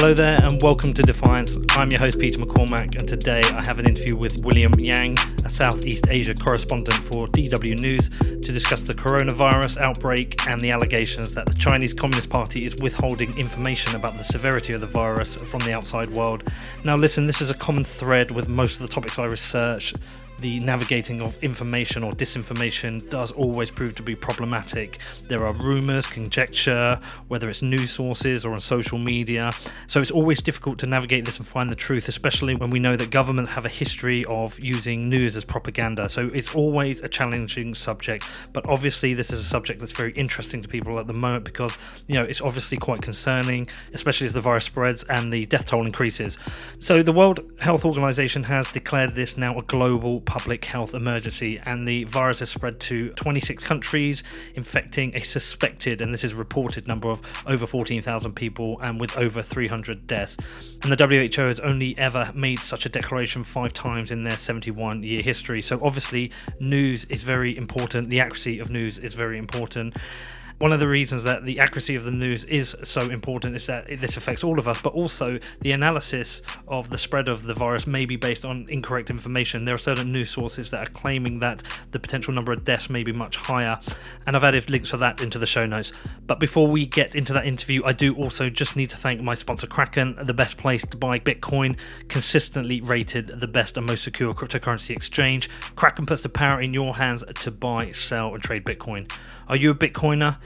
Hello there, and welcome to Defiance. I'm your host, Peter McCormack, and today I have an interview with William Yang, a Southeast Asia correspondent for DW News, to discuss the coronavirus outbreak and the allegations that the Chinese Communist Party is withholding information about the severity of the virus from the outside world. Now, listen, this is a common thread with most of the topics I research the navigating of information or disinformation does always prove to be problematic. There are rumours, conjecture, whether it's news sources or on social media. So it's always difficult to navigate this and find the truth, especially when we know that governments have a history of using news as propaganda. So it's always a challenging subject. But obviously, this is a subject that's very interesting to people at the moment because, you know, it's obviously quite concerning, especially as the virus spreads and the death toll increases. So the World Health Organization has declared this now a global public health emergency, and the virus has spread to 26 countries, infecting a suspected, and this is reported, number of over 14,000 people, and with over 300 deaths. And the WHO has only ever made such a declaration five times in their 71 year history. So, obviously, news is very important, the accuracy of news is very important one of the reasons that the accuracy of the news is so important is that this affects all of us, but also the analysis of the spread of the virus may be based on incorrect information. There are certain news sources that are claiming that the potential number of deaths may be much higher, and I've added links for that into the show notes. But before we get into that interview, I do also just need to thank my sponsor Kraken, the best place to buy Bitcoin, consistently rated the best and most secure cryptocurrency exchange. Kraken puts the power in your hands to buy, sell, and trade Bitcoin. Are you a Bitcoiner?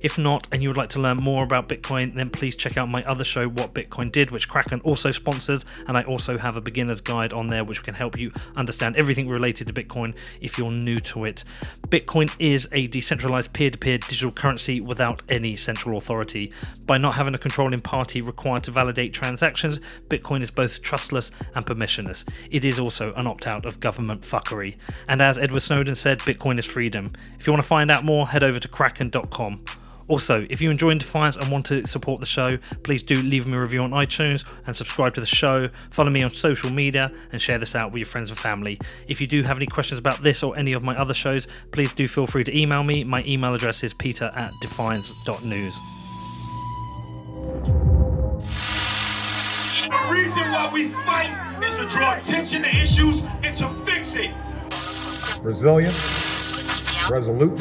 If not, and you would like to learn more about Bitcoin, then please check out my other show, What Bitcoin Did, which Kraken also sponsors. And I also have a beginner's guide on there, which can help you understand everything related to Bitcoin if you're new to it. Bitcoin is a decentralized peer to peer digital currency without any central authority. By not having a controlling party required to validate transactions, Bitcoin is both trustless and permissionless. It is also an opt out of government fuckery. And as Edward Snowden said, Bitcoin is freedom. If you want to find out more, head over to kraken.com. Also, if you enjoy Defiance and want to support the show, please do leave me a review on iTunes and subscribe to the show. Follow me on social media and share this out with your friends and family. If you do have any questions about this or any of my other shows, please do feel free to email me. My email address is peter at defiance.news. The reason why we fight is to draw attention to issues and to fix it. Resilient, resolute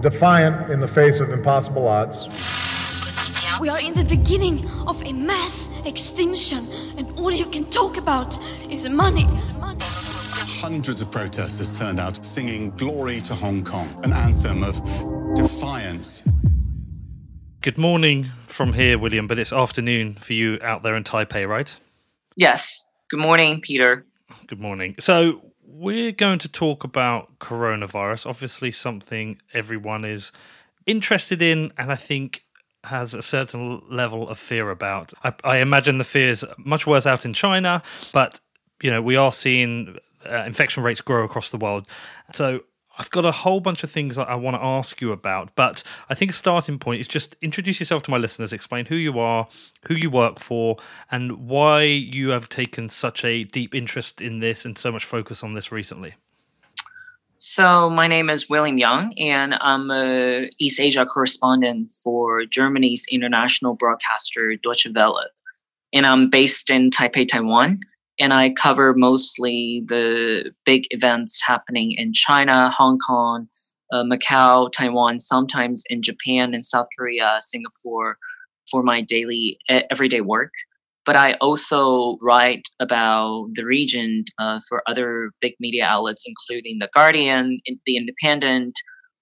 defiant in the face of impossible odds. We are in the beginning of a mass extinction, and all you can talk about is money. Hundreds of protesters turned out singing Glory to Hong Kong, an anthem of defiance. Good morning from here, William, but it's afternoon for you out there in Taipei, right? Yes. Good morning, Peter. Good morning. So, we're going to talk about coronavirus. Obviously, something everyone is interested in, and I think has a certain level of fear about. I, I imagine the fear is much worse out in China, but you know we are seeing uh, infection rates grow across the world. So I've got a whole bunch of things I want to ask you about, but I think a starting point is just introduce yourself to my listeners, explain who you are, who you work for, and why you have taken such a deep interest in this and so much focus on this recently. So, my name is William Yang, and I'm a East Asia correspondent for Germany's international broadcaster Deutsche Welle. And I'm based in Taipei, Taiwan and I cover mostly the big events happening in China, Hong Kong, uh, Macau, Taiwan, sometimes in Japan and South Korea, Singapore for my daily everyday work. But I also write about the region uh, for other big media outlets, including The Guardian, The Independent,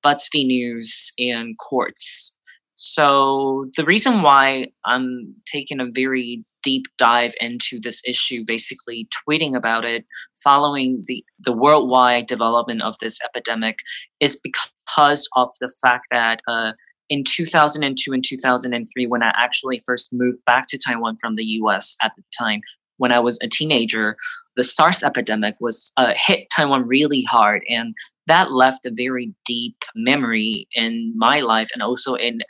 BuzzFeed News, and Quartz. So the reason why I'm taking a very deep dive into this issue, basically tweeting about it, following the, the worldwide development of this epidemic, is because of the fact that uh, in 2002 and 2003, when I actually first moved back to Taiwan from the US at the time, when I was a teenager, the SARS epidemic was uh, hit Taiwan really hard, and that left a very deep memory in my life and also in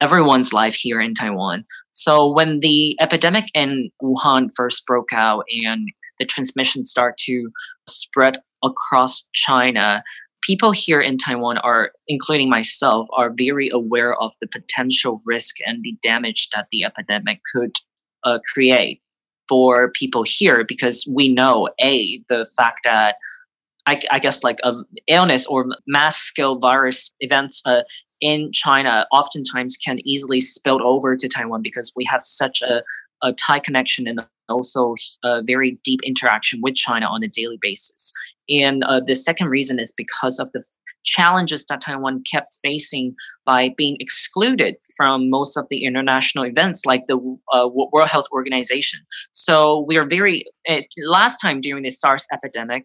everyone's life here in Taiwan. So when the epidemic in Wuhan first broke out and the transmission start to spread across China, people here in Taiwan are, including myself, are very aware of the potential risk and the damage that the epidemic could uh, create for people here because we know a the fact that I, I guess like a illness or mass scale virus events uh, in China oftentimes can easily spill over to Taiwan because we have such a, a tight connection and also a very deep interaction with China on a daily basis. And uh, the second reason is because of the challenges that Taiwan kept facing by being excluded from most of the international events like the uh, World Health Organization. So we are very, uh, last time during the SARS epidemic,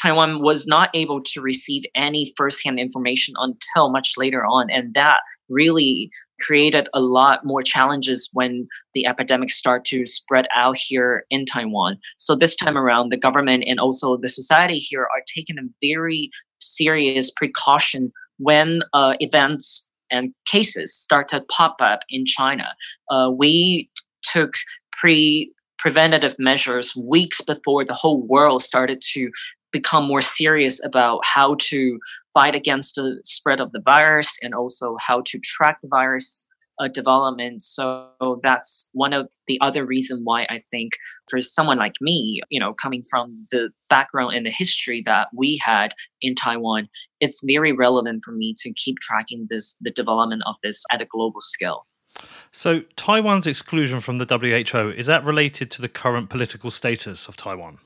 Taiwan was not able to receive any firsthand information until much later on. And that really created a lot more challenges when the epidemic started to spread out here in Taiwan. So this time around, the government and also the society here are taking a very serious precaution when uh, events and cases start to pop up in China. Uh, we took pre preventative measures weeks before the whole world started to become more serious about how to fight against the spread of the virus and also how to track the virus uh, development. So that's one of the other reason why I think for someone like me, you know, coming from the background and the history that we had in Taiwan, it's very relevant for me to keep tracking this the development of this at a global scale. So Taiwan's exclusion from the WHO is that related to the current political status of Taiwan?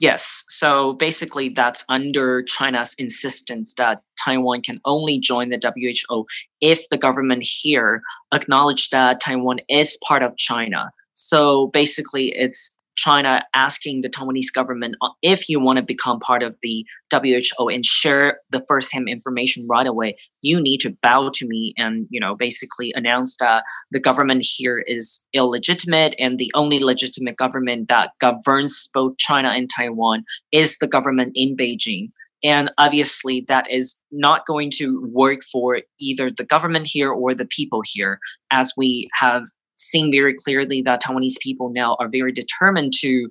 Yes. So basically, that's under China's insistence that Taiwan can only join the WHO if the government here acknowledge that Taiwan is part of China. So basically, it's China asking the Taiwanese government uh, if you want to become part of the WHO and share the first-hand information right away, you need to bow to me and you know basically announce that the government here is illegitimate and the only legitimate government that governs both China and Taiwan is the government in Beijing. And obviously, that is not going to work for either the government here or the people here, as we have seeing very clearly that Taiwanese people now are very determined to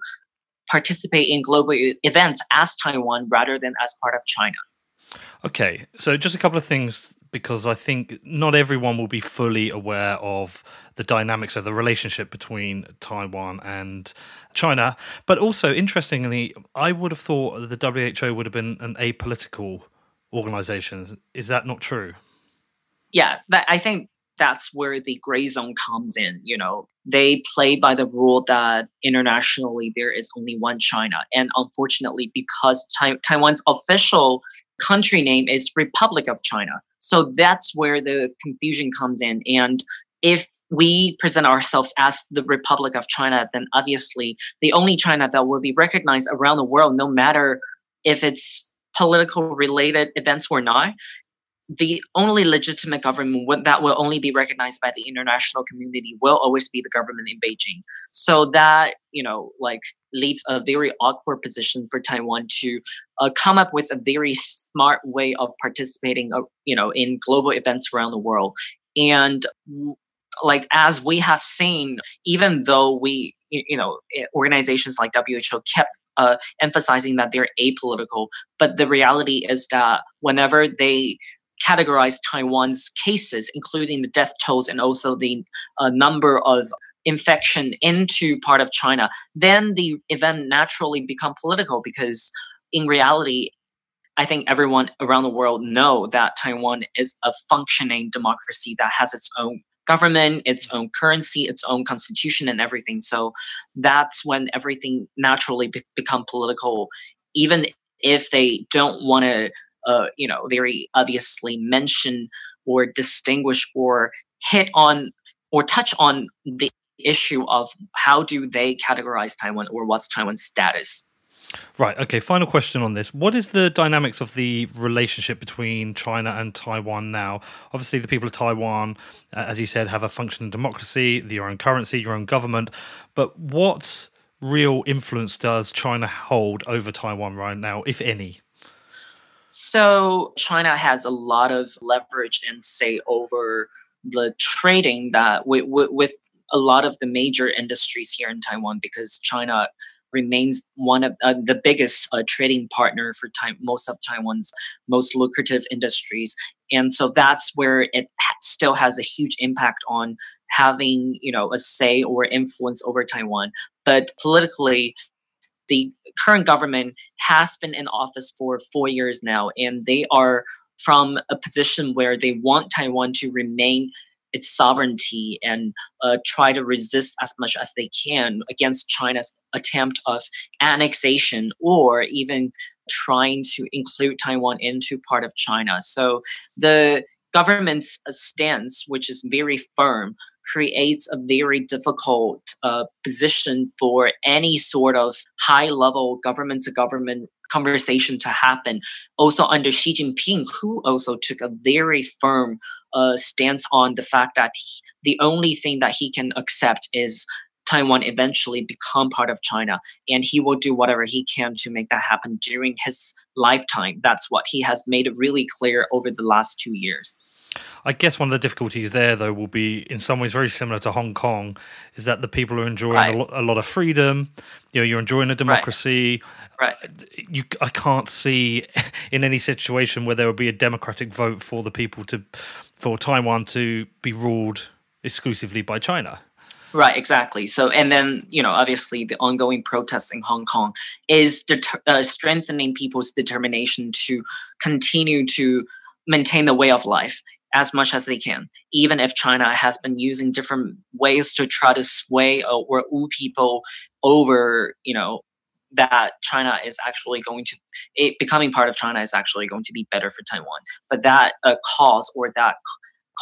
participate in global events as Taiwan rather than as part of China. Okay, so just a couple of things because I think not everyone will be fully aware of the dynamics of the relationship between Taiwan and China. But also, interestingly, I would have thought the WHO would have been an apolitical organization. Is that not true? Yeah, that, I think that's where the gray zone comes in. You know, they play by the rule that internationally there is only one China. And unfortunately, because tai- Taiwan's official country name is Republic of China. So that's where the confusion comes in. And if we present ourselves as the Republic of China, then obviously the only China that will be recognized around the world, no matter if it's political related events or not, the only legitimate government that will only be recognized by the international community will always be the government in Beijing. So that you know, like, leaves a very awkward position for Taiwan to uh, come up with a very smart way of participating, uh, you know, in global events around the world. And like as we have seen, even though we, you know, eh, organizations like WHO kept uh, emphasizing that they're apolitical, but the reality is that whenever they categorize Taiwan's cases, including the death tolls and also the uh, number of infection into part of China, then the event naturally become political because in reality, I think everyone around the world know that Taiwan is a functioning democracy that has its own government, its own currency, its own constitution, and everything. So that's when everything naturally be- become political, even if they don't want to uh, you know, very obviously mention or distinguish or hit on or touch on the issue of how do they categorize Taiwan or what's Taiwan's status. Right. Okay. Final question on this. What is the dynamics of the relationship between China and Taiwan now? Obviously, the people of Taiwan, uh, as you said, have a functioning democracy, your own currency, your own government. But what real influence does China hold over Taiwan right now, if any? So China has a lot of leverage and say over the trading that with, with, a lot of the major industries here in Taiwan because China remains one of uh, the biggest uh, trading partner for time, most of Taiwan's most lucrative industries. And so that's where it ha- still has a huge impact on having, you know, a say or influence over Taiwan. But politically, the current government has been in office for four years now, and they are from a position where they want Taiwan to remain its sovereignty and uh, try to resist as much as they can against China's attempt of annexation or even trying to include Taiwan into part of China. So the government's stance, which is very firm, creates a very difficult uh, position for any sort of high level government to government conversation to happen. Also, under Xi Jinping, who also took a very firm uh, stance on the fact that he, the only thing that he can accept is Taiwan eventually become part of China, and he will do whatever he can to make that happen during his lifetime. That's what he has made it really clear over the last two years. I guess one of the difficulties there, though, will be in some ways very similar to Hong Kong, is that the people are enjoying right. a, lot, a, lot, of freedom. You know, you're enjoying a democracy. Right. You, I can't see in any situation where there would be a democratic vote for the people to, for Taiwan to be ruled exclusively by China. Right, exactly. So, and then you know, obviously, the ongoing protests in Hong Kong is deter- uh, strengthening people's determination to continue to maintain the way of life as much as they can, even if China has been using different ways to try to sway or, woo people over, you know, that China is actually going to it, becoming part of China is actually going to be better for Taiwan. But that uh, cause or that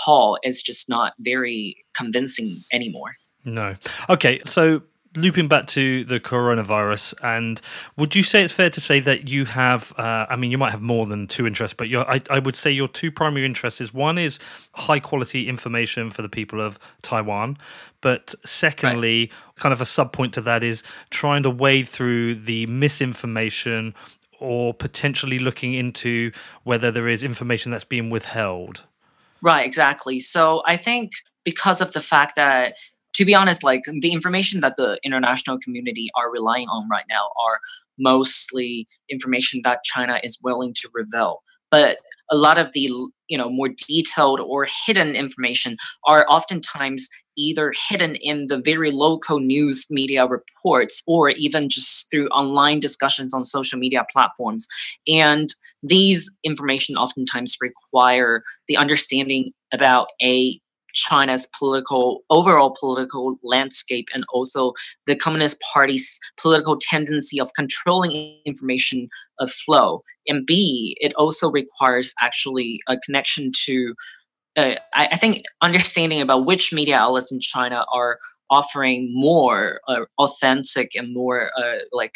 call is just not very convincing anymore. No. Okay, so looping back to the coronavirus, and would you say it's fair to say that you have? Uh, I mean, you might have more than two interests, but I, I, would say your two primary interests is one is high quality information for the people of Taiwan, but secondly, right. kind of a sub point to that is trying to wade through the misinformation or potentially looking into whether there is information that's being withheld. Right, exactly. So I think because of the fact that to be honest, like the information that the international community are relying on right now are mostly information that China is willing to reveal. But a lot of the you know more detailed or hidden information are oftentimes either hidden in the very local news media reports or even just through online discussions on social media platforms and these information oftentimes require the understanding about a China's political overall political landscape and also the Communist Party's political tendency of controlling information of flow. And B, it also requires actually a connection to uh, I, I, think understanding about which media outlets in China are offering more uh, authentic and more uh, like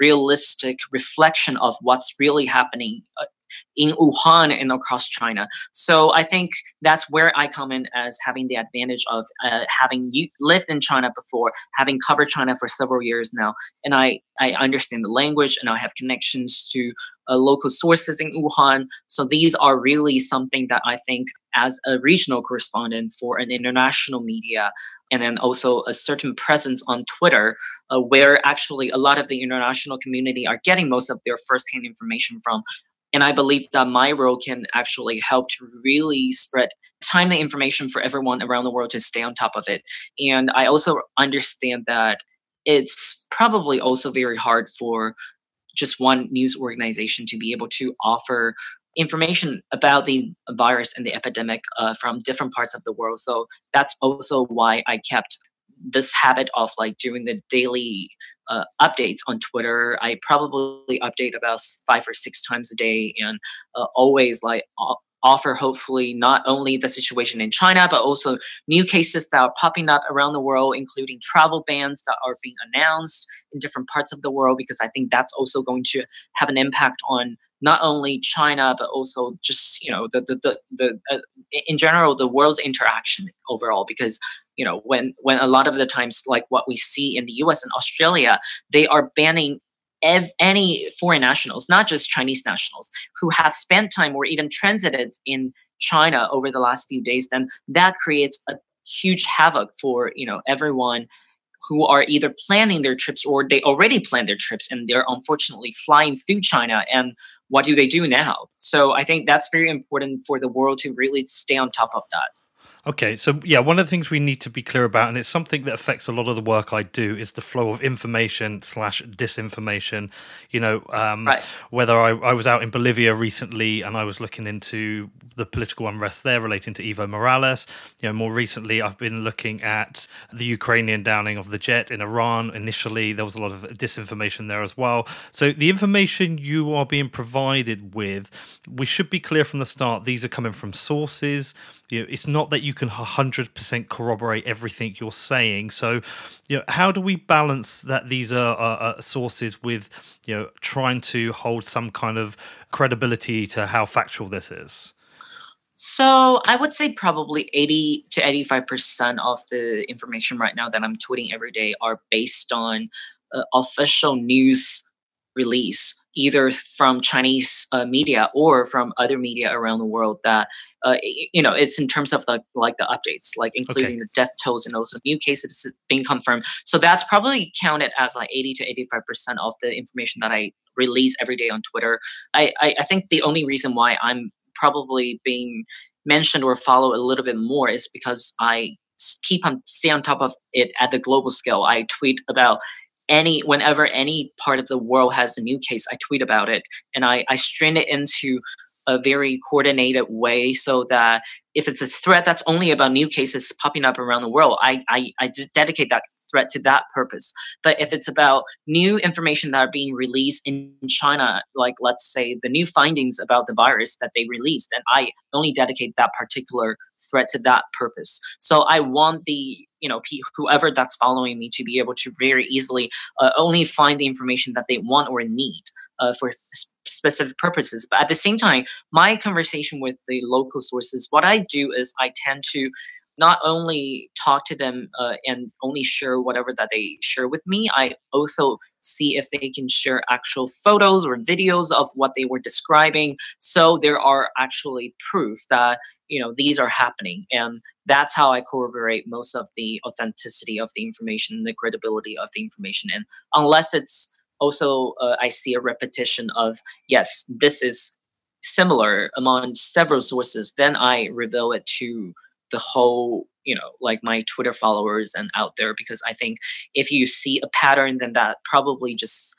realistic reflection of what's really happening uh, in Wuhan and across China. So I think that's where I come in as having the advantage of uh, having lived in China before, having covered China for several years now, and I I understand the language and I have connections to uh, local sources in Wuhan. So these are really something that I think as a regional correspondent for an international media and then also a certain presence on Twitter, uh, where actually a lot of the international community are getting most of their firsthand information from and i believe that my role can actually help to really spread timely information for everyone around the world to stay on top of it. And i also understand that it's probably also very hard for just one news organization to be able to offer information about the virus and the epidemic uh, from different parts of the world. So that's also why i kept this habit of like doing the daily uh, updates on Twitter. I probably update about five or six times a day, and uh, always like offer hopefully not only the situation in China, but also new cases that are popping up around the world, including travel bans that are being announced in different parts of the world, because I think that's also going to have an impact on not only China but also just you know the the the, the uh, in general the world's interaction overall because you know when when a lot of the times like what we see in the US and Australia they are banning ev- any foreign nationals not just Chinese nationals who have spent time or even transited in China over the last few days then that creates a huge havoc for you know everyone who are either planning their trips or they already planned their trips and they're unfortunately flying through China. And what do they do now? So I think that's very important for the world to really stay on top of that. Okay, so yeah, one of the things we need to be clear about, and it's something that affects a lot of the work I do, is the flow of information slash disinformation. You know, um, right. whether I, I was out in Bolivia recently and I was looking into the political unrest there relating to Evo Morales. You know, more recently, I've been looking at the Ukrainian downing of the jet in Iran. Initially, there was a lot of disinformation there as well. So the information you are being provided with, we should be clear from the start. These are coming from sources you know, it's not that you can 100% corroborate everything you're saying. So, you know, how do we balance that these are, sources with, you know, trying to hold some kind of credibility to how factual this is? So I would say probably 80 to 85% of the information right now that I'm tweeting every day are based on uh, official news release either from Chinese uh, media or from other media around the world that uh, you know it's in terms of the like the updates like including okay. the death tolls and also new cases being confirmed. So that's probably counted as like 80 to 85 percent of the information that i release every day on twitter. I, I i think the only reason why i'm probably being mentioned or followed a little bit more is because i keep on stay on top of it at the global scale. I tweet about any whenever any part of the world has a new case i tweet about it and i i strain it into a very coordinated way so that if it's a threat that's only about new cases popping up around the world i i, I dedicate that threat to that purpose. But if it's about new information that are being released in China, like let's say the new findings about the virus that they released, then I only dedicate that particular threat to that purpose. So I want the you know whoever that's following me to be able to very easily uh, only find the information that they want or need uh, for specific purposes. But at the same time, my conversation with the local sources, what I do is I tend to not only talk to them uh, and only share whatever that they share with me i also see if they can share actual photos or videos of what they were describing so there are actually proof that you know these are happening and that's how i corroborate most of the authenticity of the information the credibility of the information and unless it's also uh, i see a repetition of yes this is similar among several sources then i reveal it to the whole you know like my twitter followers and out there because i think if you see a pattern then that probably just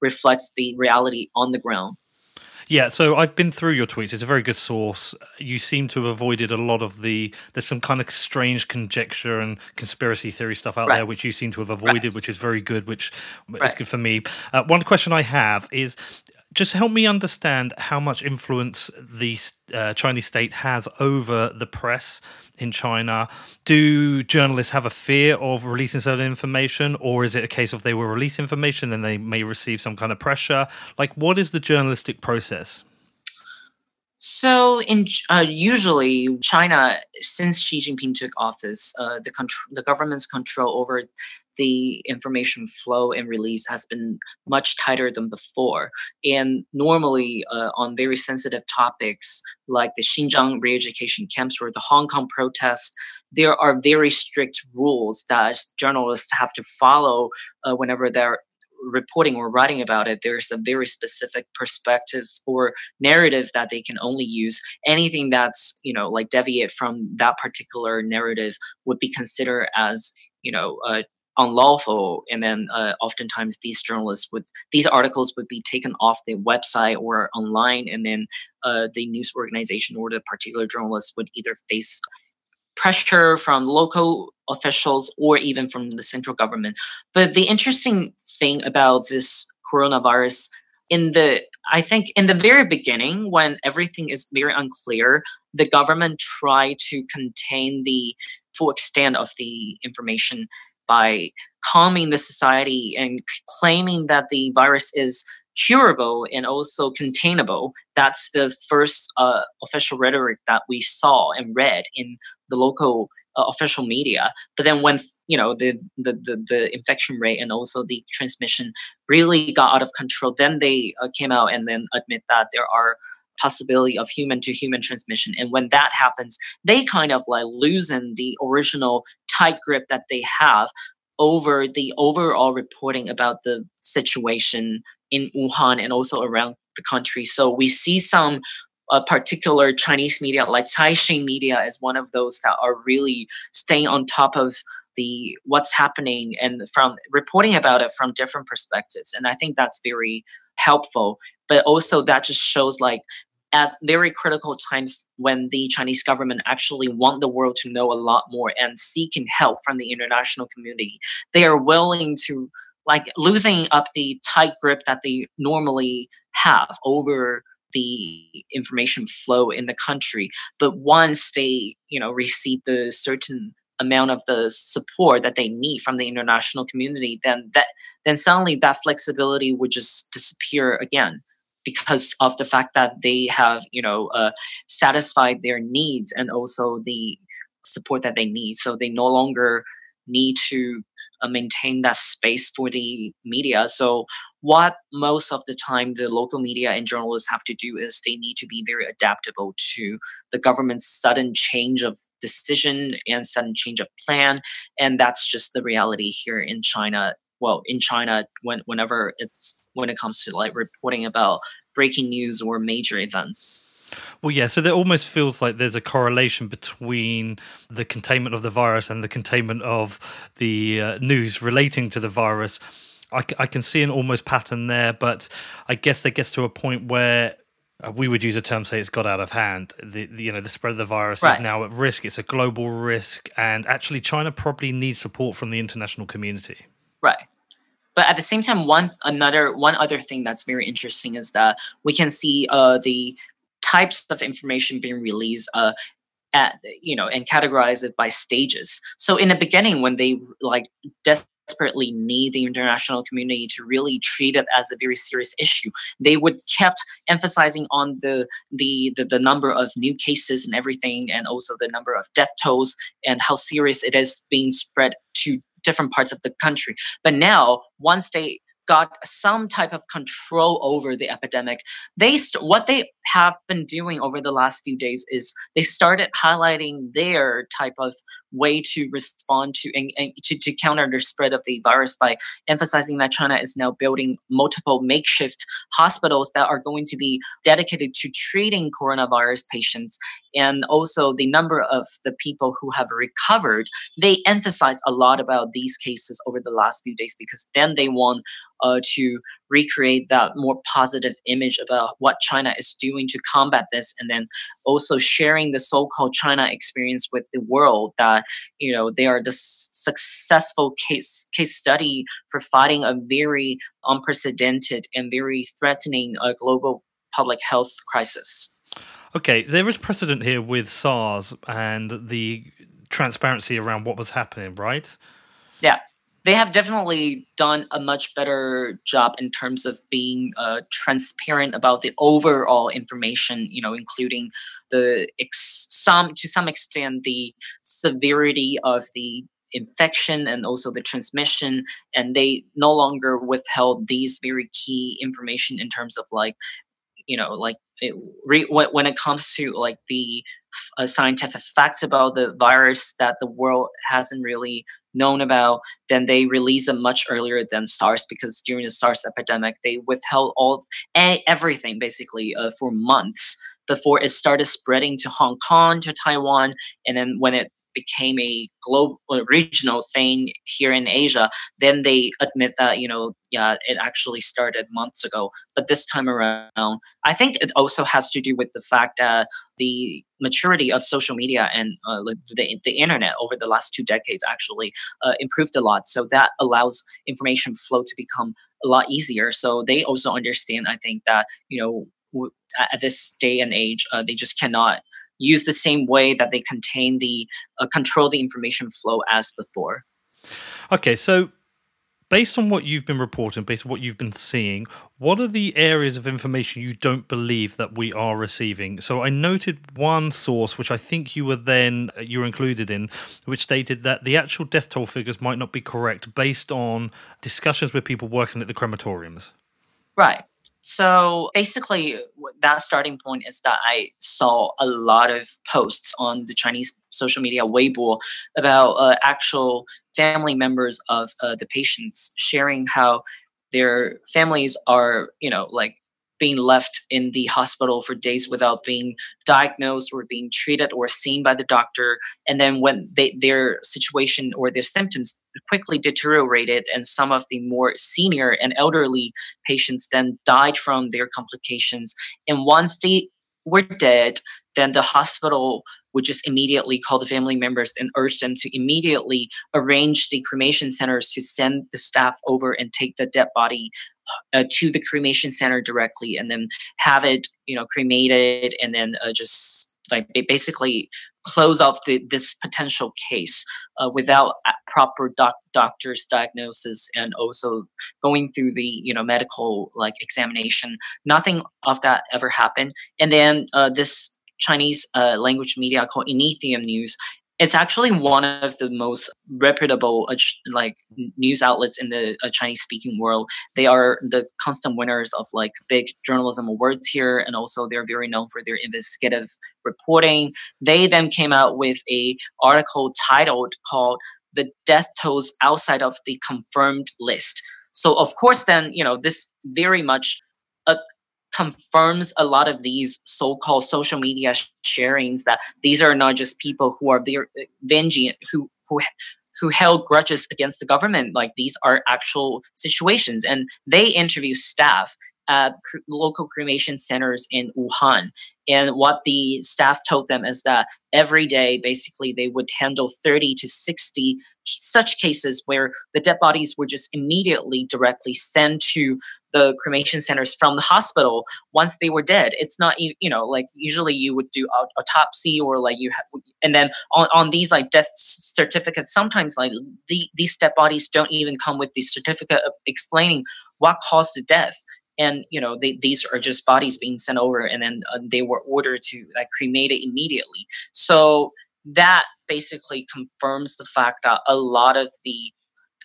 reflects the reality on the ground yeah, so I've been through your tweets. It's a very good source. You seem to have avoided a lot of the. There's some kind of strange conjecture and conspiracy theory stuff out right. there, which you seem to have avoided, right. which is very good. Which right. is good for me. Uh, one question I have is just help me understand how much influence the uh, Chinese state has over the press in China. Do journalists have a fear of releasing certain information, or is it a case of they will release information and they may receive some kind of pressure? Like, what is the journalistic process? So, in uh, usually China, since Xi Jinping took office, uh, the contr- the government's control over the information flow and release has been much tighter than before. And normally, uh, on very sensitive topics like the Xinjiang re education camps or the Hong Kong protests, there are very strict rules that journalists have to follow uh, whenever they're reporting or writing about it, there's a very specific perspective or narrative that they can only use. Anything that's, you know, like deviate from that particular narrative would be considered as, you know, uh, unlawful and then uh, oftentimes these journalists would these articles would be taken off the website or online and then uh, the news organization or the particular journalist would either face pressure from local officials or even from the central government. But the interesting thing about this coronavirus in the i think in the very beginning when everything is very unclear the government tried to contain the full extent of the information by calming the society and claiming that the virus is curable and also containable. That's the first uh, official rhetoric that we saw and read in the local uh, official media. But then when you know the, the, the the infection rate and also the transmission really got out of control, then they uh, came out and then admit that there are possibility of human to human transmission. And when that happens, they kind of like loosen the original tight grip that they have over the overall reporting about the situation in Wuhan and also around the country. So we see some uh, particular Chinese media, like Caixin media, is one of those that are really staying on top of the what's happening and from reporting about it from different perspectives. And I think that's very helpful. But also that just shows like at very critical times when the Chinese government actually want the world to know a lot more and seeking help from the international community, they are willing to like losing up the tight grip that they normally have over the information flow in the country. But once they, you know, receive the certain amount of the support that they need from the international community, then that then suddenly that flexibility would just disappear again because of the fact that they have you know uh, satisfied their needs and also the support that they need. So they no longer need to uh, maintain that space for the media. So what most of the time the local media and journalists have to do is they need to be very adaptable to the government's sudden change of decision and sudden change of plan and that's just the reality here in china well in china when whenever it's when it comes to like reporting about breaking news or major events. Well, yeah, so there almost feels like there's a correlation between the containment of the virus and the containment of the uh, news relating to the virus. I, I, can see an almost pattern there, but I guess that gets to a point where uh, we would use a term say it's got out of hand. The, the you know the spread of the virus right. is now at risk. It's a global risk, and actually, China probably needs support from the international community. Right but at the same time one another one other thing that's very interesting is that we can see uh, the types of information being released uh, at you know and categorize it by stages so in the beginning when they like desperately need the international community to really treat it as a very serious issue they would kept emphasizing on the, the the the, number of new cases and everything and also the number of death tolls and how serious it is being spread to different parts of the country. But now, once they got some type of control over the epidemic. They st- what they have been doing over the last few days is they started highlighting their type of way to respond to and, and to, to counter the spread of the virus by emphasizing that china is now building multiple makeshift hospitals that are going to be dedicated to treating coronavirus patients. And also the number of the people who have recovered they emphasize a lot about these cases over the last few days because then they want uh, to recreate that more positive image about what China is doing to combat this, and then also sharing the so-called China experience with the world. That you know they are the successful case case study for fighting a very unprecedented and very threatening uh, global public health crisis. Okay, there is precedent here with SARS and the transparency around what was happening, right? Yeah they have definitely done a much better job in terms of being uh, transparent about the overall information you know including the ex- some to some extent the severity of the infection and also the transmission and they no longer withheld these very key information in terms of like you know like it, re, when it comes to like the uh, scientific facts about the virus that the world hasn't really known about, then they release them much earlier than SARS because during the SARS epidemic, they withheld all everything basically uh, for months before it started spreading to Hong Kong, to Taiwan, and then when it became a global regional thing here in Asia, then they admit that you know yeah it actually started months ago. But this time around, I think it also has to do with the fact that the maturity of social media and uh, the, the internet over the last two decades actually uh, improved a lot. So that allows information flow to become a lot easier. So they also understand, I think, that you know at this day and age, uh, they just cannot use the same way that they contain the uh, control the information flow as before. Okay, so based on what you've been reporting, based on what you've been seeing, what are the areas of information you don't believe that we are receiving? So I noted one source, which I think you were then uh, you were included in, which stated that the actual death toll figures might not be correct based on discussions with people working at the crematoriums. Right. So basically, that starting point is that I saw a lot of posts on the Chinese social media Weibo about uh, actual family members of uh, the patients sharing how their families are, you know, like being left in the hospital for days without being diagnosed or being treated or seen by the doctor. And then when they, their situation or their symptoms quickly deteriorated and some of the more senior and elderly patients then died from their complications. And once they were dead then the hospital would just immediately call the family members and urge them to immediately arrange the cremation centers to send the staff over and take the dead body uh, to the cremation center directly and then have it you know cremated and then uh, just like basically close off the, this potential case uh, without proper doc- doctor's diagnosis and also going through the you know medical like examination. Nothing of that ever happened. And then uh, this Chinese uh, language media called Initium News. It's actually one of the most reputable uh, like news outlets in the uh, Chinese speaking world. They are the constant winners of like big journalism awards here, and also they're very known for their investigative reporting. They then came out with a article titled called "The Death Tolls Outside of the Confirmed List." So of course, then you know this very much confirms a lot of these so-called social media sharings that these are not just people who are very uh, vengeant who who who held grudges against the government. Like these are actual situations. And they interview staff at cr- local cremation centers in Wuhan. And what the staff told them is that every day, basically, they would handle 30 to 60 such cases where the dead bodies were just immediately directly sent to the cremation centers from the hospital once they were dead. It's not, you know, like usually you would do autopsy or like you have, and then on, on these like death certificates, sometimes like the, these dead bodies don't even come with the certificate explaining what caused the death and you know they, these are just bodies being sent over and then uh, they were ordered to like cremate it immediately. So that basically confirms the fact that a lot of the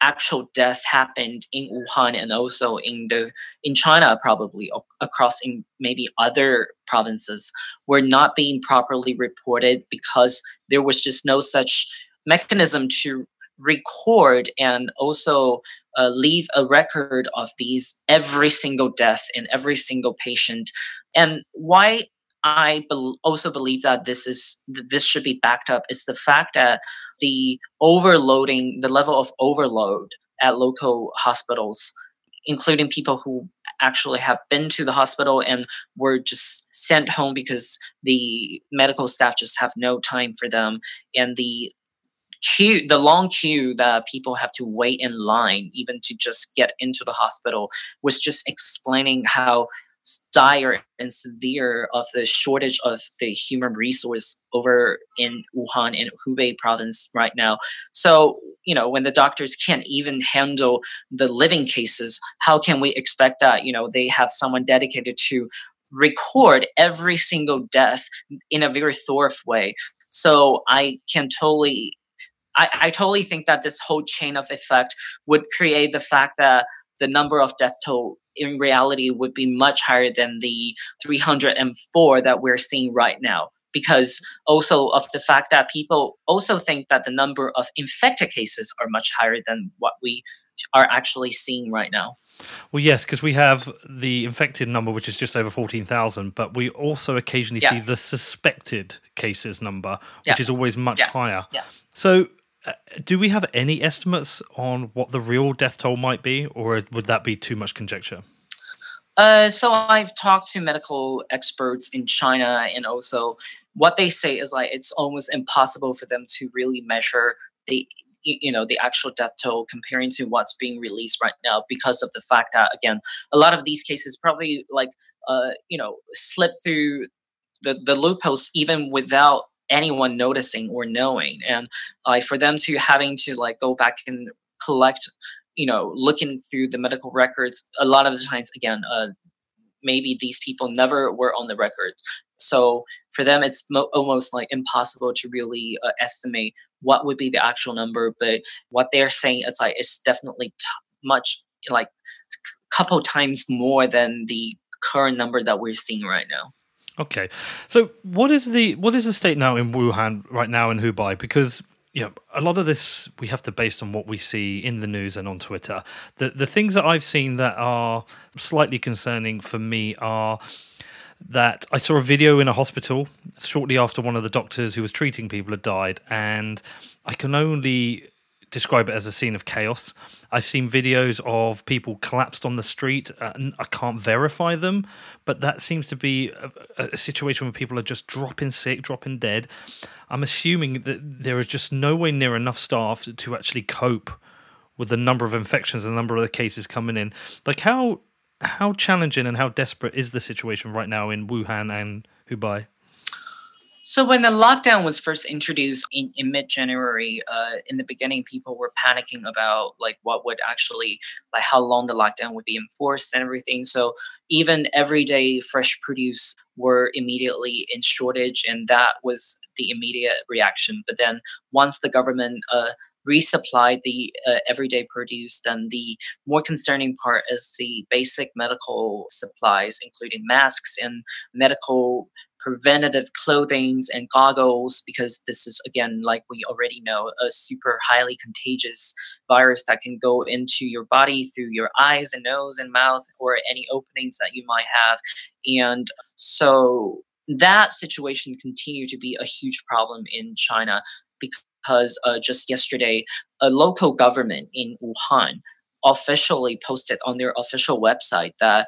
actual death happened in Wuhan and also in the in China probably across in maybe other provinces were not being properly reported because there was just no such mechanism to record and also uh, leave a record of these every single death in every single patient. And why i be- also believe that this is this should be backed up is the fact that the overloading the level of overload at local hospitals including people who actually have been to the hospital and were just sent home because the medical staff just have no time for them and the queue, the long queue that people have to wait in line even to just get into the hospital was just explaining how dire and severe of the shortage of the human resource over in Wuhan in Hubei province right now. So, you know, when the doctors can't even handle the living cases, how can we expect that, you know, they have someone dedicated to record every single death in a very thorough way. So I can totally I, I totally think that this whole chain of effect would create the fact that the number of death toll in reality would be much higher than the 304 that we're seeing right now because also of the fact that people also think that the number of infected cases are much higher than what we are actually seeing right now. Well, yes, because we have the infected number, which is just over 14,000, but we also occasionally yeah. see the suspected cases number, which yeah. is always much yeah. higher. So, do we have any estimates on what the real death toll might be, or would that be too much conjecture? Uh, so I've talked to medical experts in China, and also what they say is like it's almost impossible for them to really measure the you know the actual death toll comparing to what's being released right now because of the fact that again a lot of these cases probably like uh you know slip through the the loopholes even without anyone noticing or knowing and like for them to having to like go back and collect you know looking through the medical records a lot of the times again uh, maybe these people never were on the records so for them it's mo- almost like impossible to really uh, estimate what would be the actual number but what they're saying it's like it's definitely t- much like couple times more than the current number that we're seeing right now. Okay, so what is the what is the state now in Wuhan right now in Hubei? Because you know, a lot of this we have to based on what we see in the news and on Twitter. The the things that I've seen that are slightly concerning for me are that I saw a video in a hospital shortly after one of the doctors who was treating people had died, and I can only describe it as a scene of chaos. I've seen videos of people collapsed on the street. Uh, I can't verify them, but that seems to be a, a, situation where people are just dropping sick, dropping dead. I'm assuming that there is just nowhere near enough staff to, to actually cope with the number of infections and the number of the cases coming in. Like how how challenging and how desperate is the situation right now in Wuhan and Hubei? So when the lockdown was first introduced in, in mid-January, uh, in the beginning, people were panicking about like what would actually, like how long the lockdown would be enforced and everything. So even everyday fresh produce were immediately in shortage, and that was the immediate reaction. But then once the government uh, resupplied the uh, everyday produce, then the more concerning part is the basic medical supplies, including masks and medical preventative clothing and goggles because this is again like we already know a super highly contagious virus that can go into your body through your eyes and nose and mouth or any openings that you might have. And so that situation continued to be a huge problem in china because uh, just yesterday a local government in wuhan officially posted on their official website that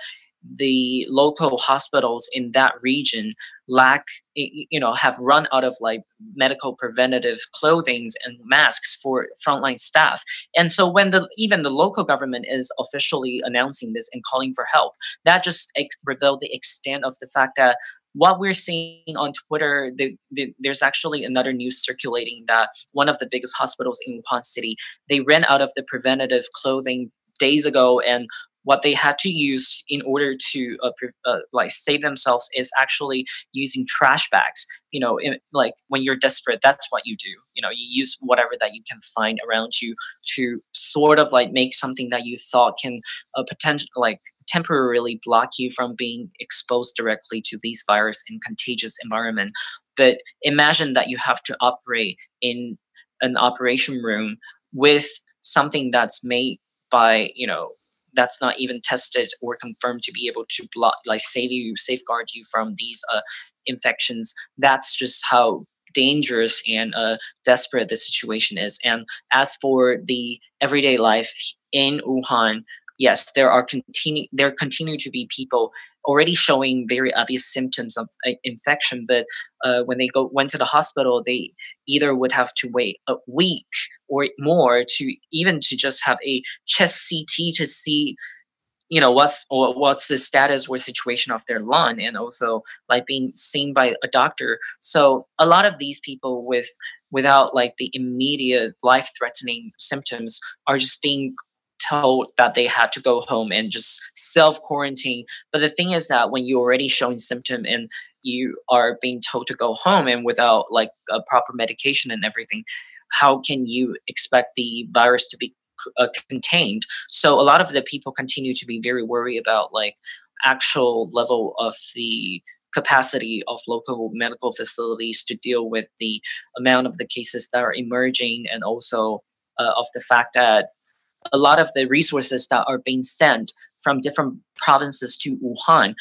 the local hospitals in that region lack you know have run out of like medical preventative clothing and masks for frontline staff. And so when the even the local government is officially announcing this and calling for help that just ex- revealed the extent of the fact that what we're seeing on Twitter, the, the, there's actually another news circulating that one of the biggest hospitals in Wuhan City, they ran out of the preventative clothing days ago and what they had to use in order to uh, uh, like save themselves is actually using trash bags you know in, like when you're desperate that's what you do you know you use whatever that you can find around you to sort of like make something that you thought can uh, like temporarily block you from being exposed directly to these virus in contagious environment. But imagine that you have to operate in an operation room with something that's made by you know that's not even tested or confirmed to be able to block like save you safeguard you from these uh, infections. That's just how dangerous and uh, desperate the situation is. And as for the everyday life in wuhan yes there are continue there continue to be people already showing very obvious symptoms of uh, infection but uh, when they go went to the hospital they either would have to wait a week or more to even to just have a chest ct to see you know what's what's the status or situation of their lung and also like being seen by a doctor. So a lot of these people with without like the immediate life threatening symptoms are just being told that they had to go home and just self quarantine. But the thing is that when you're already showing symptom and you are being told to go home and without like a proper medication and everything, how can you expect the virus to be uh, contained? So a lot of the people continue to be very worried about like actual level of the capacity of local medical facilities to deal with the amount of the cases that are emerging and also uh, of the fact that a lot of the resources that are being sent from different provinces to Wuhan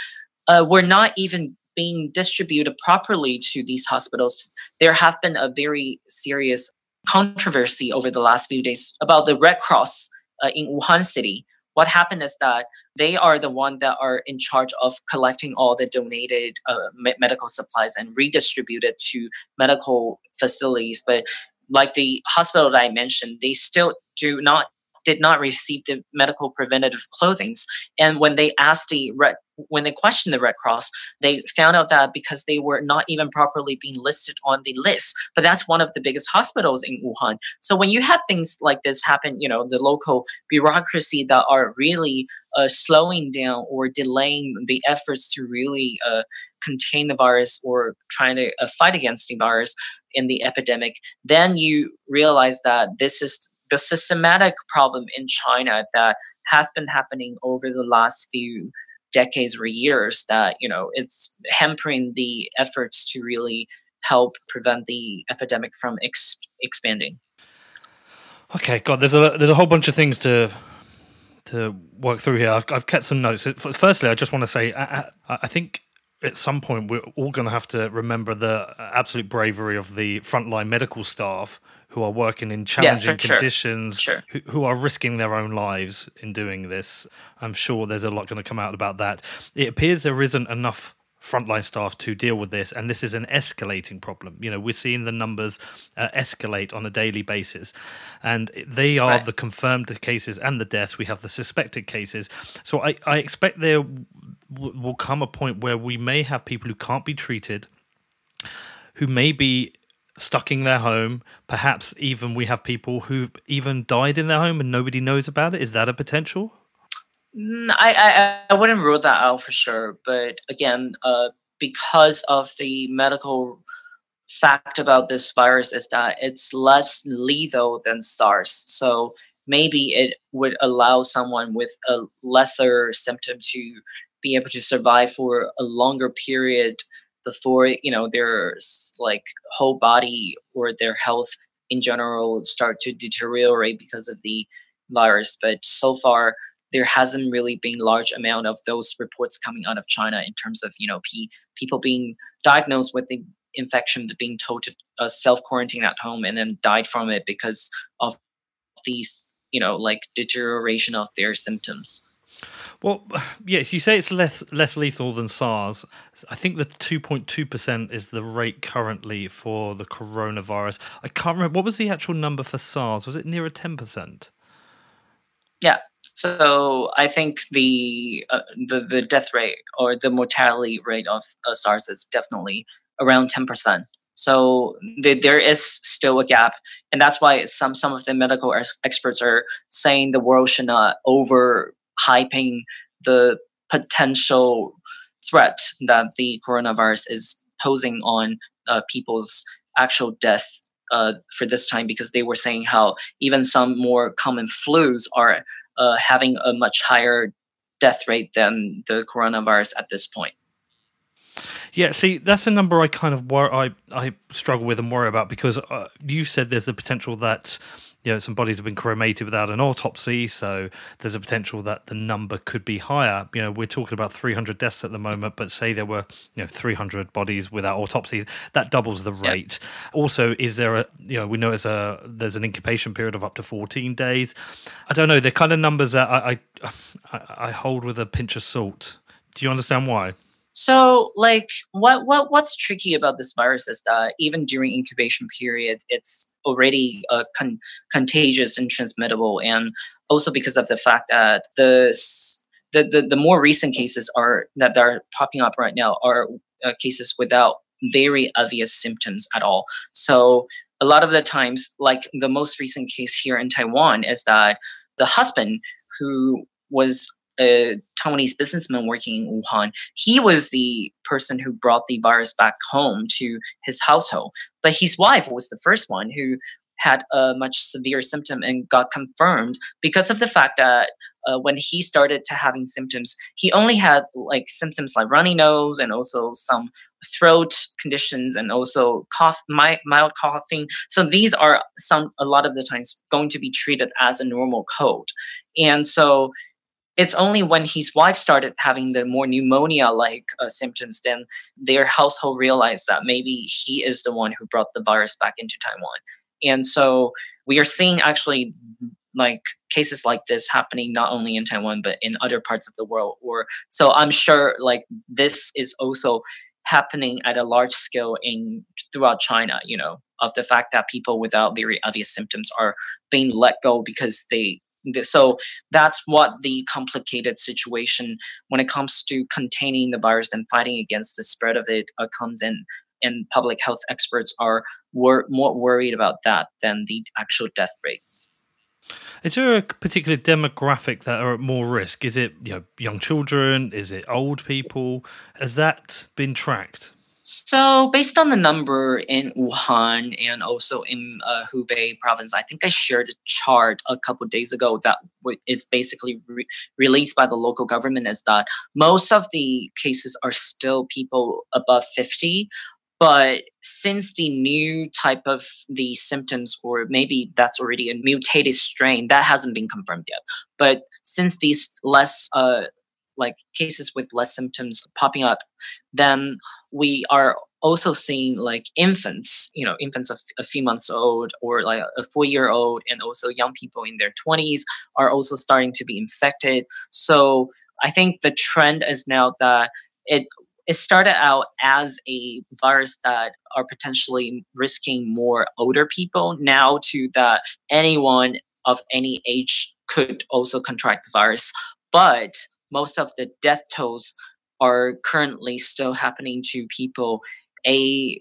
uh, were not even being distributed properly to these hospitals. There have been a very serious controversy over the last few days about the Red Cross uh, in Wuhan city. What happened is that they are the one that are in charge of collecting all the donated uh, me- medical supplies and redistribute it to medical facilities. But like the hospital that I mentioned, they still do not did not receive the medical preventative clothings. And when they asked the Red, when they questioned the Red Cross, they found out that because they were not even properly being listed on the list. But that's one of the biggest hospitals in Wuhan. So when you have things like this happen, you know, the local bureaucracy that are really uh, slowing down or delaying the efforts to really uh, contain the virus or trying to uh, fight against the virus in the epidemic, then you realize that this is the systematic problem in China that has been happening over the last few decades or years that you know it's hampering the efforts to really help prevent the epidemic from ex- expanding. Okay, God, there's a there's a whole bunch of things to to work through here. I've I've kept some notes. Firstly, I just want to say I, I think at some point we're all going to have to remember the absolute bravery of the frontline medical staff who are working in challenging yeah, conditions, sure. Who, who, are risking their own lives in doing this. I'm sure there's a lot going to come out about that. It appears there isn't enough frontline staff to deal with this, and this is an escalating problem. You know, we're seeing the numbers uh, escalate on a daily basis, and they are right. the confirmed cases and the deaths. We have the suspected cases. So I, I expect there w- will come a point where we may have people who can't be treated, who may be stuck in their home. Perhaps even we have people who've even died in their home and nobody knows about it. Is that a potential? Mm, I, I, I wouldn't rule that out for sure. But again, uh, because of the medical fact about this virus is that it's less lethal than SARS. So maybe it would allow someone with a lesser symptom to be able to survive for a longer period before you know their like whole body or their health in general start to deteriorate because of the virus. But so far there hasn't really been large amount of those reports coming out of china in terms of you know p- people being diagnosed with the infection being told to uh, self quarantine at home and then died from it because of these you know like deterioration of their symptoms well, yes, you say it's less less lethal than SARS. I think the two point two percent is the rate currently for the coronavirus. I can't remember what was the actual number for SARS. Was it nearer ten percent? Yeah. So I think the uh, the the death rate or the mortality rate of uh, SARS is definitely around ten percent. So the, there is still a gap, and that's why some some of the medical experts are saying the world should not over hyping the potential threat that the coronavirus is posing on uh, people's actual death uh, for this time because they were saying how even some more common flus are uh, having a much higher death rate than the coronavirus at this point. Yeah, see, that's a number I kind of wor- I I struggle with and worry about because uh, you said there's the potential that you know some bodies have been cremated without an autopsy, so there's a potential that the number could be higher. You know, we're talking about 300 deaths at the moment, but say there were you know 300 bodies without autopsy, that doubles the rate. Also, is there a you know we know there's a there's an incubation period of up to 14 days. I don't know. They're kind of numbers that I I, I hold with a pinch of salt. Do you understand why? So, like, what what what's tricky about this virus is that even during incubation period, it's already uh, con- contagious and transmittable, and also because of the fact that the the, the, the more recent cases are that are popping up right now are uh, cases without very obvious symptoms at all. So a lot of the times, like the most recent case here in Taiwan, is that the husband who was a Taiwanese businessman working in Wuhan, he was the person who brought the virus back home to his household. But his wife was the first one who had a much severe symptom and got confirmed because of the fact that uh, when he started to having symptoms, he only had like symptoms like runny nose and also some throat conditions and also cough, mild coughing. So these are some a lot of the times going to be treated as a normal cold, and so it's only when his wife started having the more pneumonia like uh, symptoms then their household realized that maybe he is the one who brought the virus back into taiwan. And so we are seeing actually like cases like this happening not only in taiwan but in other parts of the world or so i'm sure like this is also happening at a large scale in throughout china you know of the fact that people without very obvious symptoms are being let go because they so that's what the complicated situation when it comes to containing the virus and fighting against the spread of it uh, comes in and public health experts are wor- more worried about that than the actual death rates. Is there a particular demographic that are at more risk? Is it you know young children? Is it old people? Has that been tracked So, based on the number in Wuhan and also in uh, Hubei province, I think I shared a chart a couple days ago that is basically re- released by the local government. Is that most of the cases are still people above 50, but since the new type of the symptoms, or maybe that's already a mutated strain, that hasn't been confirmed yet. But since these less uh, like cases with less symptoms popping up, then we are also seeing like infants, you know, infants of a few months old or like a four year old, and also young people in their 20s are also starting to be infected. So I think the trend is now that it it started out as a virus that are potentially risking more older people now to that anyone of any age could also contract the virus but most of the death tolls are currently still happening to people a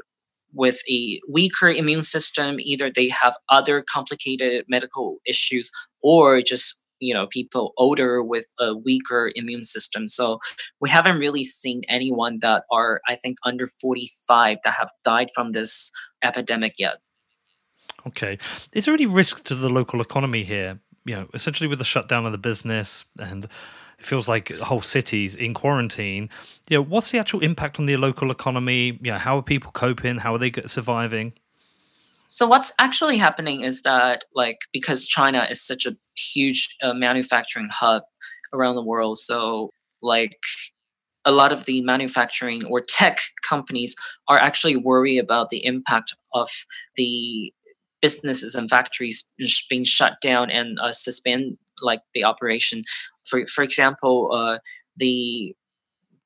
with a weaker immune system either they have other complicated medical issues or just you know people older with a weaker immune system. So we haven't really seen anyone that are i think under 45 that have died from this epidemic yet. Okay. Is there any risk to the local economy here? You know essentially with the shutdown of the business and it feels like whole cities in quarantine. You know, what's the actual impact on the local economy? You know, how are people coping? How are they surviving? So what's actually happening is that like because China is such a huge uh, manufacturing hub around the world, so like a lot of the manufacturing or tech companies are actually worried about the impact of the businesses and factories being shut down and uh, suspend like the operation for for example, uh, the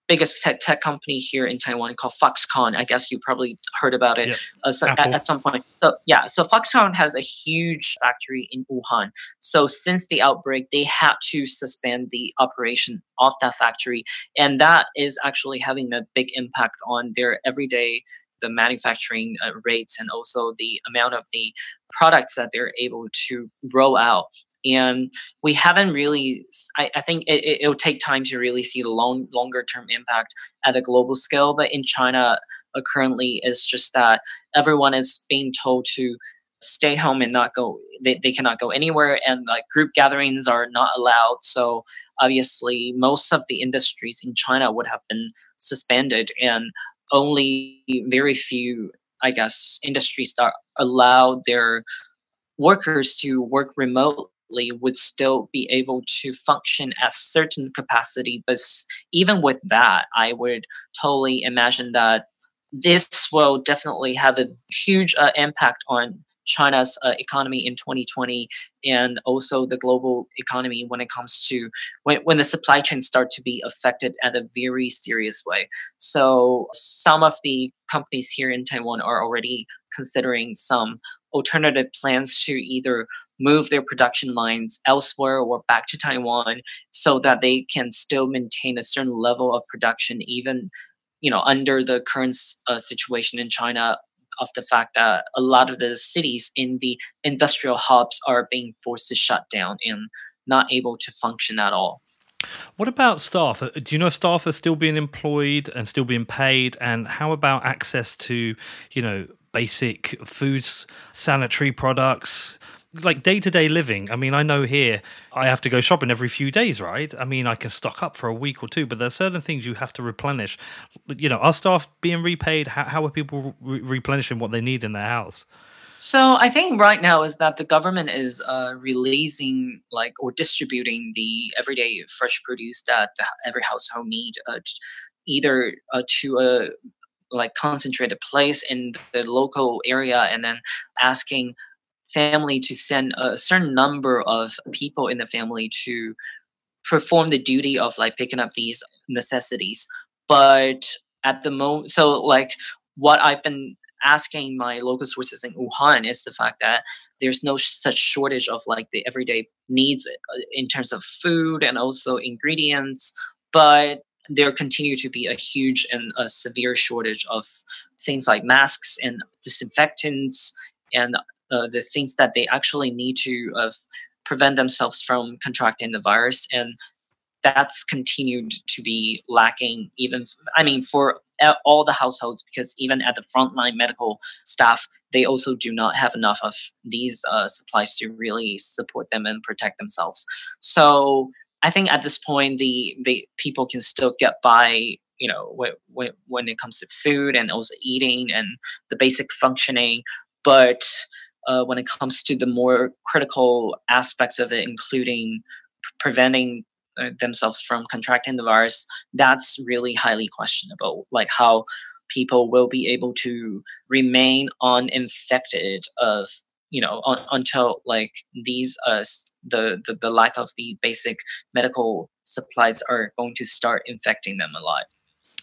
biggest tech, tech company here in Taiwan called Foxconn. I guess you probably heard about it uh, so at, at, some point. So yeah, so Foxconn has a huge factory in Wuhan. So since the outbreak, they had to suspend the operation of that factory, and that is actually having a big impact on their everyday the manufacturing uh, rates and also the amount of the products that they're able to roll out. And we haven't really i, I think it, it, will take time to really see the long longer term impact at a global scale but in china uh, currently it's just that everyone is being told to stay home and not go they, they cannot go anywhere and like group gatherings are not allowed. So obviously most of the industries in china would have been suspended and only very few i guess industries that allow their workers to work remotely would still be able to function at certain capacity. But even with that, I would totally imagine that this will definitely have a huge uh, impact on China's uh, economy in 2020 and also the global economy when it comes to when, when the supply chains start to be affected at a very serious way. So some of the companies here in Taiwan are already considering some alternative plans to either move their production lines elsewhere or back to Taiwan so that they can still maintain a certain level of production even you know under the current uh, situation in China of the fact that a lot of the cities in the industrial hubs are being forced to shut down and not able to function at all. What about staff? Uh, do you know staff are still being employed and still being paid? And how about access to, you know, basic foods, sanitary products, like day to day living. I mean, I know here I have to go shopping every few days, right? I mean, I can stock up for a week or two, but there's certain things you have to replenish. You know, are staff being repaid? How, how are people re- replenishing what they need in their house? So I think right now is that the government is uh, releasing like or distributing the everyday fresh produce that every household need, uh, either uh, to a like concentrated place in the local area, and then asking family to send a certain number of people in the family to perform the duty of like picking up these necessities. But at the moment, so like what I've been asking my local sources in Wuhan is the fact that there's no such shortage of like the everyday needs uh, in terms of food and also ingredients, but there continue to be a huge and a severe shortage of things like masks and disinfectants and uh, the things that they actually need to uh, prevent themselves from contracting the virus and that's continued to be lacking even i mean for all the households because even at the frontline medical staff they also do not have enough of these uh, supplies to really support them and protect themselves. So i think at this point the, the people can still get by you know when, when it comes to food and also eating and the basic functioning but uh, when it comes to the more critical aspects of it including preventing uh, themselves from contracting the virus, that's really highly questionable. Like how people will be able to remain uninfected of you know un- until like these uh the, the the lack of the basic medical supplies are going to start infecting them a lot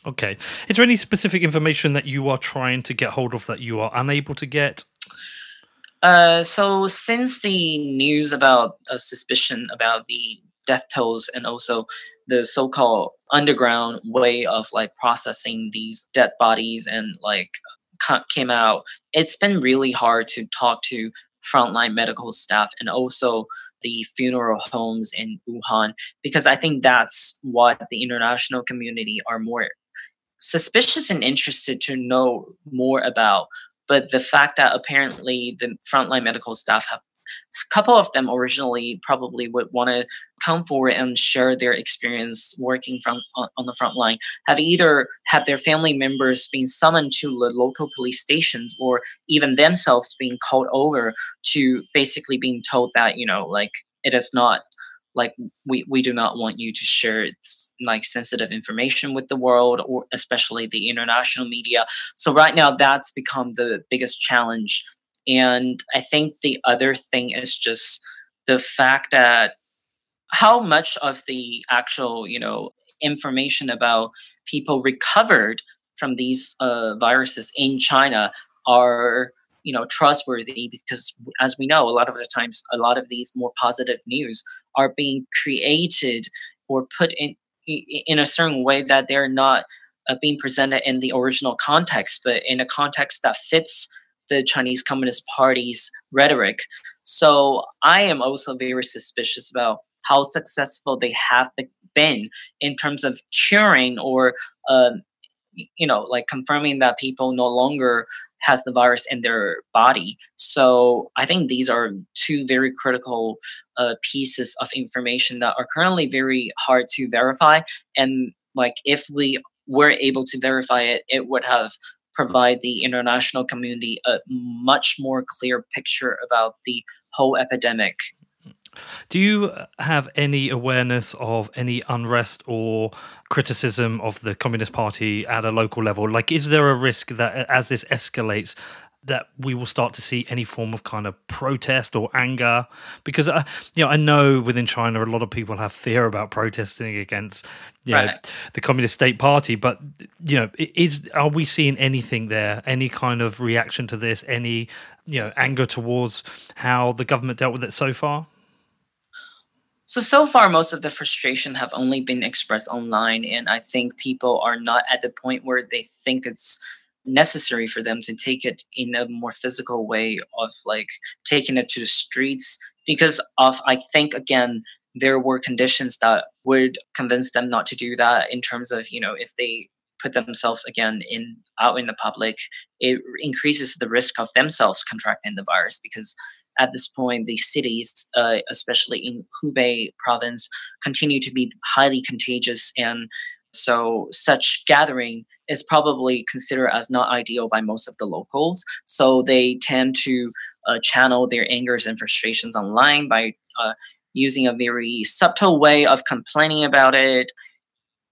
okay is there any specific information that you are trying to get hold of that you are unable to get uh, so since the news about a suspicion about the death tolls and also the so-called underground way of like processing these dead bodies and like came out it's been really hard to talk to frontline medical staff and also the funeral homes in wuhan because i think that's what the international community are more suspicious and interested to know more about but the fact that apparently the frontline medical staff have a couple of them originally probably would want to come forward and share their experience working from on, on the front line have either had their family members being summoned to the local police stations or even themselves being called over to basically being told that you know like it is not like we, we do not want you to share like sensitive information with the world or especially the international media. So right now that's become the biggest challenge. And I think the other thing is just the fact that how much of the actual, you know, information about people recovered from these uh, viruses in China are you know trustworthy because as we know a lot of the times a lot of these more positive news are being created or put in in a certain way that they're not uh, being presented in the original context but in a context that fits the Chinese Communist Party's rhetoric. So I am also very suspicious about how successful they have been in terms of curing or, uh, you know, like confirming that people no longer has the virus in their body. So I think these are two very critical uh, pieces of information that are currently very hard to verify. And like if we were able to verify it, it would have provide the international community a much more clear picture about the whole epidemic. Do you have any awareness of any unrest or criticism of the Communist Party at a local level? Like, is there a risk that as this escalates, that we will start to see any form of kind of protest or anger? Because uh, you know I know within China a lot of people have fear about protesting against you right. know the communist state party. But you know is are we seeing anything there? Any kind of reaction to this? Any you know anger towards how the government dealt with it so far so so far most of the frustration have only been expressed online and i think people are not at the point where they think it's necessary for them to take it in a more physical way of like taking it to the streets because of i think again there were conditions that would convince them not to do that in terms of you know if they put themselves again in out in the public it increases the risk of themselves contracting the virus because at this point the cities uh, especially in hubei province continue to be highly contagious and so such gathering is probably considered as not ideal by most of the locals. So they tend to uh, channel their angers and frustrations online by uh, using a very subtle way of complaining about it,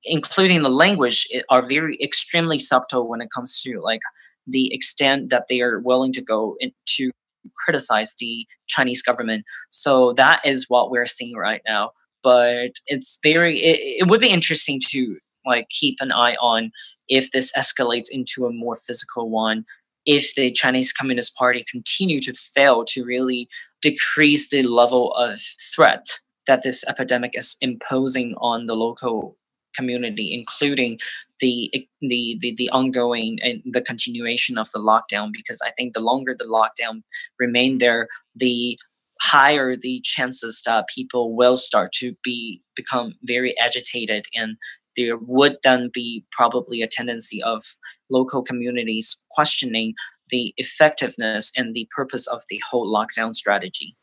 including the language are very extremely subtle when it comes to like the extent that they are willing to go into criticize the Chinese government. So that is what we're seeing right now. But it's very it, it would be interesting to like keep an eye on if this escalates into a more physical one if the chinese communist party continue to fail to really decrease the level of threat that this epidemic is imposing on the local community including the, the the the ongoing and the continuation of the lockdown because i think the longer the lockdown remain there the higher the chances that people will start to be become very agitated and there would then be probably a tendency of local communities questioning the effectiveness and the purpose of the whole lockdown strategy.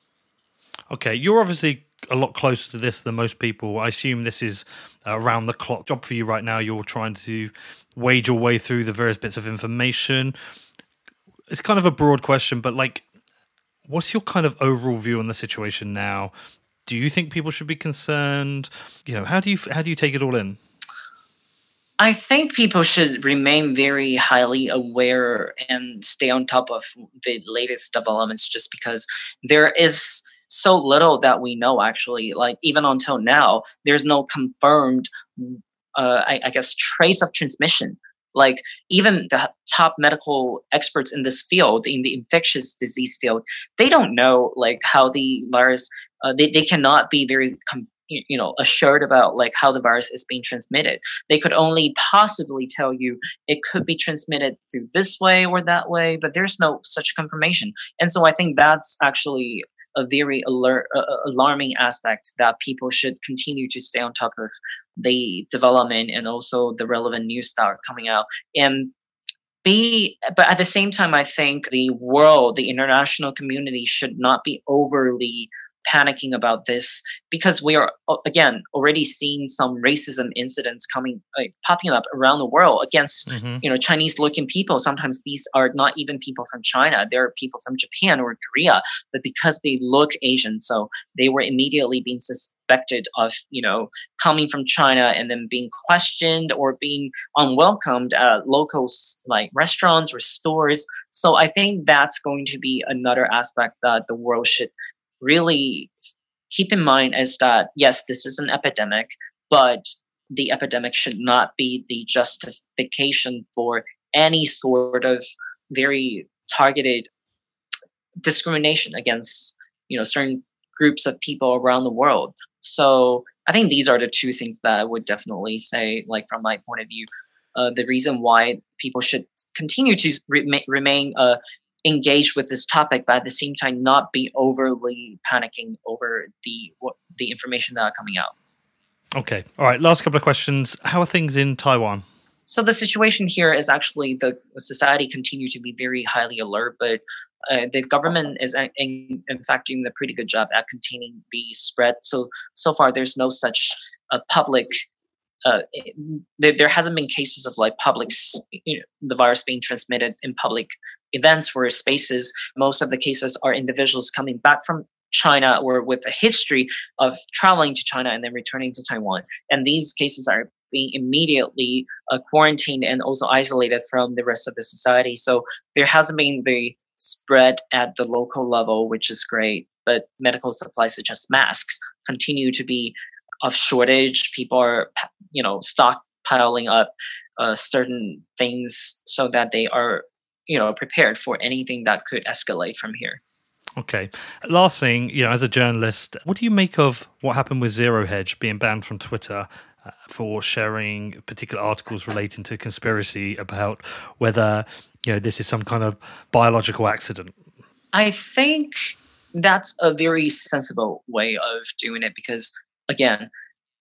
Okay, you're obviously a lot closer to this than most people. I assume this is around the clock job for you right now. You're trying to wade your way through the various bits of information. It's kind of a broad question, but like, what's your kind of overall view on the situation now? Do you think people should be concerned? You know, how do you how do you take it all in? I think people should remain very highly aware and stay on top of the latest developments just because there is so little that we know actually like even until now there's no confirmed uh, I, I guess trace of transmission. Like even the top medical experts in this field in the infectious disease field they don't know like how the virus uh, they, they cannot be very com- you know assured about like how the virus is being transmitted. They could only possibly tell you it could be transmitted through this way or that way but there's no such confirmation. And so i think that's actually a very alert, uh, alarming aspect that people should continue to stay on top of the development and also the relevant news that are coming out. And be but at the same time i think the world the international community should not be overly panicking about this because we are again already seeing some racism incidents coming like, popping up around the world against mm-hmm. you know chinese looking people. Sometimes these are not even people from china. They're people from japan or korea. But because they look asian so they were immediately being suspected of you know coming from china and then being questioned or being unwelcomed at local like restaurants or stores. So i think that's going to be another aspect that the world should really keep in mind is that yes, this is an epidemic, but the epidemic should not be the justification for any sort of very targeted discrimination against you know certain groups of people around the world. So i think these are the two things that i would definitely say like from my point of view. Uh, the reason why people should continue to re- remain uh, engaged with this topic, but at the same time not be overly panicking over the what, the information that are coming out. Okay, all right. Last couple of questions. How are things in Taiwan? So the situation here is actually the society continue to be very highly alert, but uh, the government is in, in, fact doing a pretty good job at containing the spread. So so far, there's no such uh, public uh, there, there hasn't been cases of like public you know, the virus being transmitted in public events or spaces most of the cases are individuals coming back from china or with a history of traveling to china and then returning to taiwan. And these cases are being immediately uh, quarantined and also isolated from the rest of the society. So there hasn't been the spread at the local level which is great but medical supplies such as masks continue to be of shortage. People are, you know, stockpiling up uh, certain things so that they are, you know, prepared for anything that could escalate from here. Okay. Last thing, you know, as a journalist, what do you make of what happened with Zero Hedge being banned from Twitter? Uh, for sharing particular articles relating to conspiracy about whether you know this is some kind of biological accident. I think that's a very sensible way of doing it because again,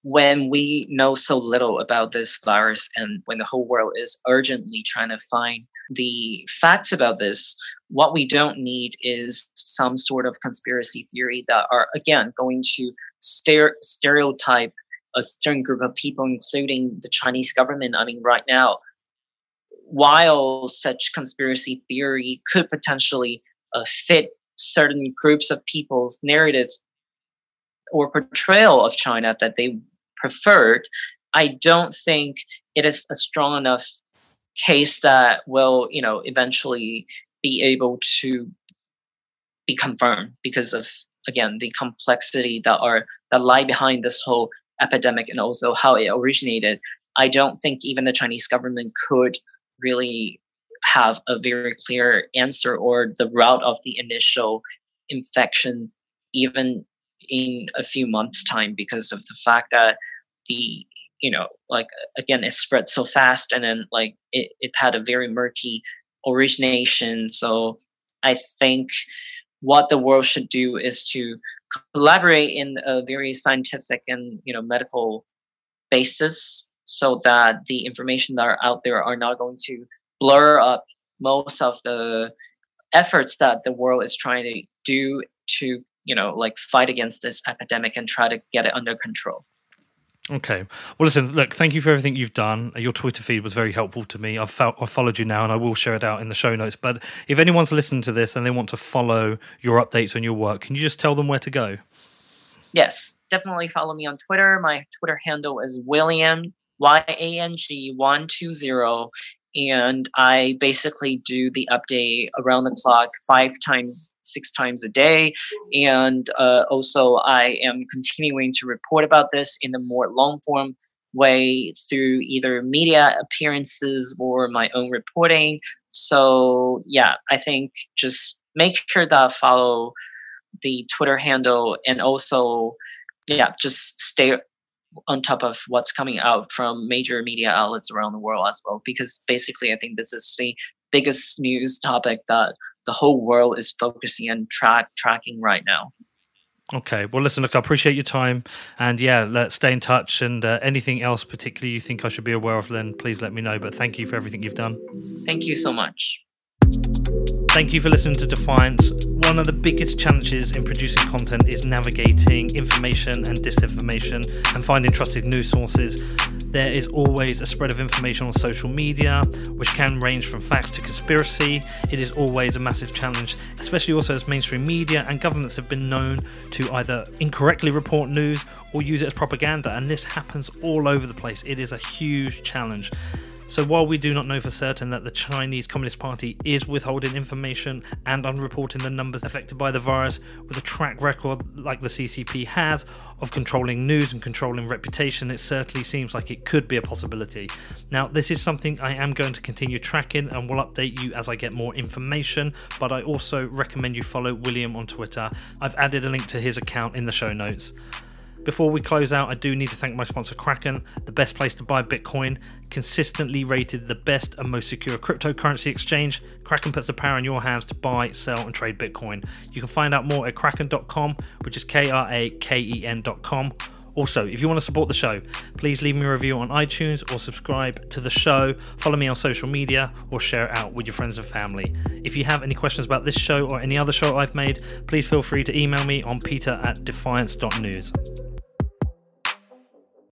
when we know so little about this virus and when the whole world is urgently trying to find the facts about this, what we don't need is some sort of conspiracy theory that are, again, going to stereotype a certain group of people, including the Chinese government. I mean, right now, while such conspiracy theory could potentially uh, fit certain groups of people's narratives or portrayal of China that they preferred, I don't think it is a strong enough case that will, you know, eventually be able to be confirmed because of again the complexity that are that lie behind this whole epidemic and also how it originated. I don't think even the Chinese government could really have a very clear answer or the route of the initial infection even in a few months time because of the fact that the you know like again it spread so fast and then like it, it had a very murky origination. So i think what the world should do is to collaborate in a very scientific and you know medical basis so that the information that are out there are not going to blur up most of the efforts that the world is trying to do to you know like fight against this epidemic and try to get it under control Okay. Well, listen, look, thank you for everything you've done. Your Twitter feed was very helpful to me. I've, felt, I've followed you now and I will share it out in the show notes. But if anyone's listening to this and they want to follow your updates on your work, can you just tell them where to go? Yes, definitely follow me on Twitter. My Twitter handle is William, Y A N G 120 and I basically do the update around the clock five times, six times a day. And uh, also, I am continuing to report about this in a more long form way through either media appearances or my own reporting. So, yeah, I think just make sure that follow the Twitter handle and also, yeah, just stay on top of what's coming out from major media outlets around the world as well. Because basically, I think this is the biggest news topic that the whole world is focusing and track tracking right now. Okay. Well, listen, look, I appreciate your time. And yeah, let's stay in touch. And uh, anything else particularly you think I should be aware of, then please let me know. But thank you for everything you've done. Thank you so much. Thank you for listening to Defiance. One of the biggest challenges in producing content is navigating information and disinformation and finding trusted news sources. There is always a spread of information on social media, which can range from facts to conspiracy. It is always a massive challenge, especially also as mainstream media and governments have been known to either incorrectly report news or use it as propaganda, and this happens all over the place. It is a huge challenge. So, while we do not know for certain that the Chinese Communist Party is withholding information and unreporting the numbers affected by the virus, with a track record like the CCP has of controlling news and controlling reputation, it certainly seems like it could be a possibility. Now, this is something I am going to continue tracking and will update you as I get more information, but I also recommend you follow William on Twitter. I've added a link to his account in the show notes. Before we close out, I do need to thank my sponsor Kraken, the best place to buy Bitcoin, consistently rated the best and most secure cryptocurrency exchange. Kraken puts the power in your hands to buy, sell, and trade Bitcoin. You can find out more at kraken.com, which is K R A K E N.com. Also, if you want to support the show, please leave me a review on iTunes or subscribe to the show, follow me on social media, or share it out with your friends and family. If you have any questions about this show or any other show I've made, please feel free to email me on peter at defiance.news.